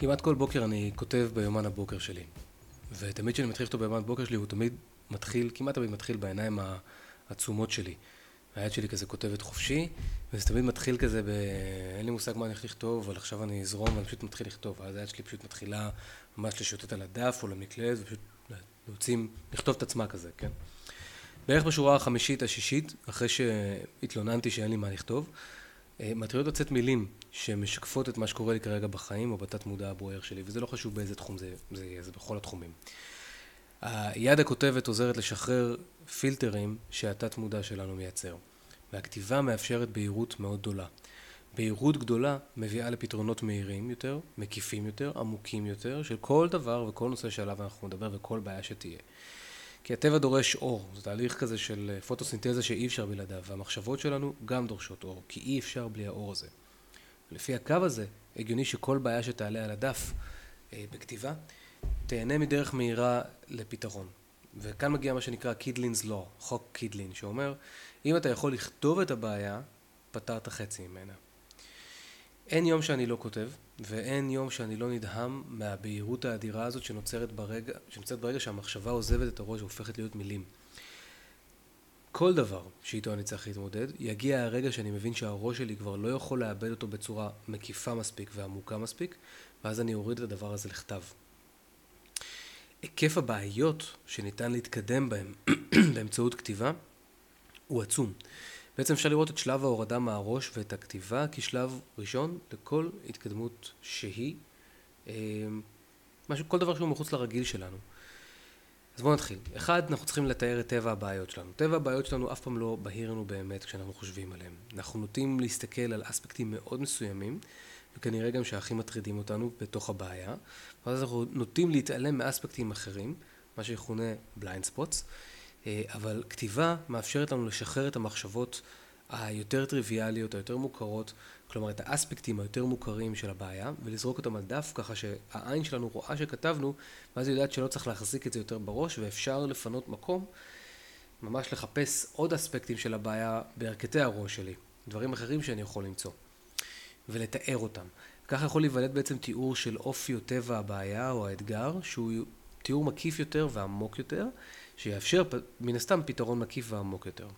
כמעט כל בוקר אני כותב ביומן הבוקר שלי. ותמיד כשאני מתחיל לכתוב ביומן הבוקר שלי, הוא תמיד מתחיל, כמעט תמיד מתחיל בעיניים העצומות שלי. היד שלי כזה כותבת חופשי, וזה תמיד מתחיל כזה ב... אין לי מושג מה אני הולך לכתוב, אבל עכשיו אני אזרום ואני פשוט מתחיל לכתוב. ואז היד שלי פשוט מתחילה ממש לשוטט על הדף או למקלט, ופשוט להוציא, לכתוב את עצמה כזה, כן? בערך בשורה החמישית, השישית, אחרי שהתלוננתי שאין לי מה לכתוב, אה, מתחילות לצאת מילים שמשקפות את מה שקורה לי כרגע בחיים או בתת מודע הבוער שלי, וזה לא חשוב באיזה תחום זה, זה יהיה, זה בכל התחומים. היד הכותבת עוזרת לשחרר פילטרים שהתת מודע שלנו מייצר, והכתיבה מאפשרת בהירות מאוד גדולה. בהירות גדולה מביאה לפתרונות מהירים יותר, מקיפים יותר, עמוקים יותר, של כל דבר וכל נושא שעליו אנחנו נדבר וכל בעיה שתהיה. כי הטבע דורש אור, זה תהליך כזה של פוטוסינתזה שאי אפשר בלעדיו, והמחשבות שלנו גם דורשות אור, כי אי אפשר בלי האור הזה. לפי הקו הזה, הגיוני שכל בעיה שתעלה על הדף אה, בכתיבה, תהנה מדרך מהירה לפתרון. וכאן מגיע מה שנקרא קידלינ's law, חוק קידלין, שאומר, אם אתה יכול לכתוב את הבעיה, פתרת חצי ממנה. אין יום שאני לא כותב, ואין יום שאני לא נדהם מהבהירות האדירה הזאת שנוצרת ברגע, שנוצרת ברגע שהמחשבה עוזבת את הראש והופכת להיות מילים. כל דבר שאיתו אני צריך להתמודד, יגיע הרגע שאני מבין שהראש שלי כבר לא יכול לאבד אותו בצורה מקיפה מספיק ועמוקה מספיק, ואז אני אוריד את הדבר הזה לכתב. היקף הבעיות שניתן להתקדם בהם באמצעות כתיבה הוא עצום. בעצם אפשר לראות את שלב ההורדה מהראש ואת הכתיבה כשלב ראשון לכל התקדמות שהיא, אה, משהו, כל דבר שהוא מחוץ לרגיל שלנו. אז בואו נתחיל. אחד, אנחנו צריכים לתאר את טבע הבעיות שלנו. טבע הבעיות שלנו אף פעם לא בהיר לנו באמת כשאנחנו חושבים עליהם. אנחנו נוטים להסתכל על אספקטים מאוד מסוימים, וכנראה גם שהכי מטרידים אותנו בתוך הבעיה, ואז אנחנו נוטים להתעלם מאספקטים אחרים, מה שיכונה spots, אה, אבל כתיבה מאפשרת לנו לשחרר את המחשבות היותר טריוויאליות, היותר מוכרות, כלומר את האספקטים היותר מוכרים של הבעיה, ולזרוק אותם על דף ככה שהעין שלנו רואה שכתבנו, ואז היא יודעת שלא צריך להחזיק את זה יותר בראש, ואפשר לפנות מקום, ממש לחפש עוד אספקטים של הבעיה בירכתי הראש שלי, דברים אחרים שאני יכול למצוא, ולתאר אותם. ככה יכול להיוולד בעצם תיאור של אופי או טבע הבעיה או האתגר, שהוא תיאור מקיף יותר ועמוק יותר, שיאפשר מן הסתם פתרון מקיף ועמוק יותר.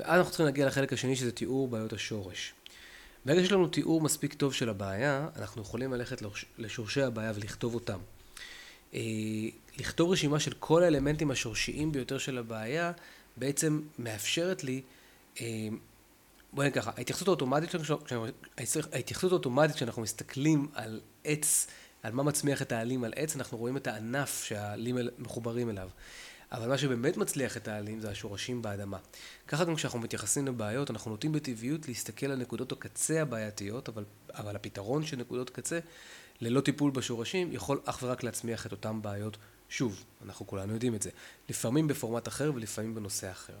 ואז אנחנו צריכים להגיע לחלק השני שזה תיאור בעיות השורש. ברגע שיש לנו תיאור מספיק טוב של הבעיה, אנחנו יכולים ללכת לשורשי הבעיה ולכתוב אותם. אה, לכתוב רשימה של כל האלמנטים השורשיים ביותר של הבעיה, בעצם מאפשרת לי, אה, בואי נגיד ככה, ההתייחסות האוטומטית, ההתייחסות האוטומטית כשאנחנו מסתכלים על עץ, על מה מצמיח את העלים על עץ, אנחנו רואים את הענף שהעלים מחוברים אליו. אבל מה שבאמת מצליח את העלים זה השורשים באדמה. ככה גם כשאנחנו מתייחסים לבעיות, אנחנו נוטים בטבעיות להסתכל על נקודות הקצה הבעייתיות, אבל, אבל הפתרון של נקודות קצה, ללא טיפול בשורשים, יכול אך ורק להצמיח את אותן בעיות שוב. אנחנו כולנו יודעים את זה. לפעמים בפורמט אחר ולפעמים בנושא אחר.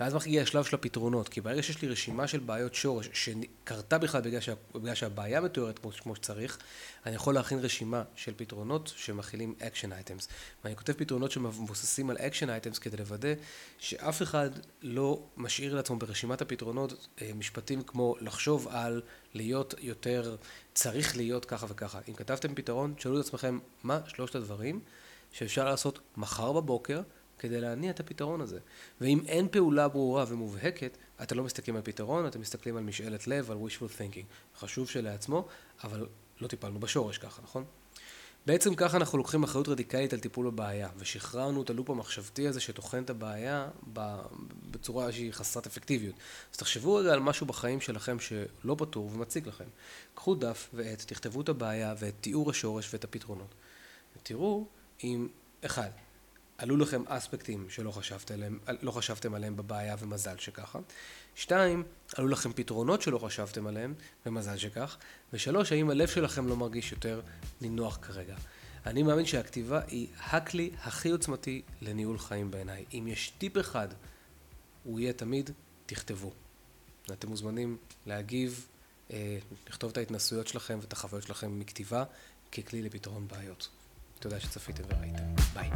ואז מגיע השלב של הפתרונות, כי ברגע שיש לי רשימה של בעיות שורש שקרתה בכלל בגלל, שה, בגלל שהבעיה מתוארת כמו, כמו שצריך, אני יכול להכין רשימה של פתרונות שמכילים action items. ואני כותב פתרונות שמבוססים על action items כדי לוודא שאף אחד לא משאיר לעצמו ברשימת הפתרונות אה, משפטים כמו לחשוב על להיות יותר, צריך להיות ככה וככה. אם כתבתם פתרון, תשאלו את עצמכם מה שלושת הדברים שאפשר לעשות מחר בבוקר כדי להניע את הפתרון הזה. ואם אין פעולה ברורה ומובהקת, אתם לא מסתכלים על פתרון, אתם מסתכלים על משאלת לב, על wishful thinking. חשוב שלעצמו, אבל לא טיפלנו בשורש ככה, נכון? בעצם ככה אנחנו לוקחים אחריות רדיקלית על טיפול בבעיה, ושחררנו את הלופ המחשבתי הזה שטוחן את הבעיה בצורה שהיא חסרת אפקטיביות. אז תחשבו רגע על משהו בחיים שלכם שלא פתור ומציג לכם. קחו דף ועט, תכתבו את הבעיה ואת תיאור השורש ואת הפתרונות. ותראו אם, אחד, עלו לכם אספקטים שלא חשבתם עליהם, לא חשבתם עליהם בבעיה ומזל שככה. שתיים, עלו לכם פתרונות שלא חשבתם עליהם ומזל שכך. ושלוש, האם הלב שלכם לא מרגיש יותר נינוח כרגע. אני מאמין שהכתיבה היא הכלי הכי עוצמתי לניהול חיים בעיניי. אם יש טיפ אחד, הוא יהיה תמיד, תכתבו. ואתם מוזמנים להגיב, אה, לכתוב את ההתנסויות שלכם ואת החוויות שלכם מכתיבה ככלי לפתרון בעיות. תודה שצפיתם וראיתם. ביי.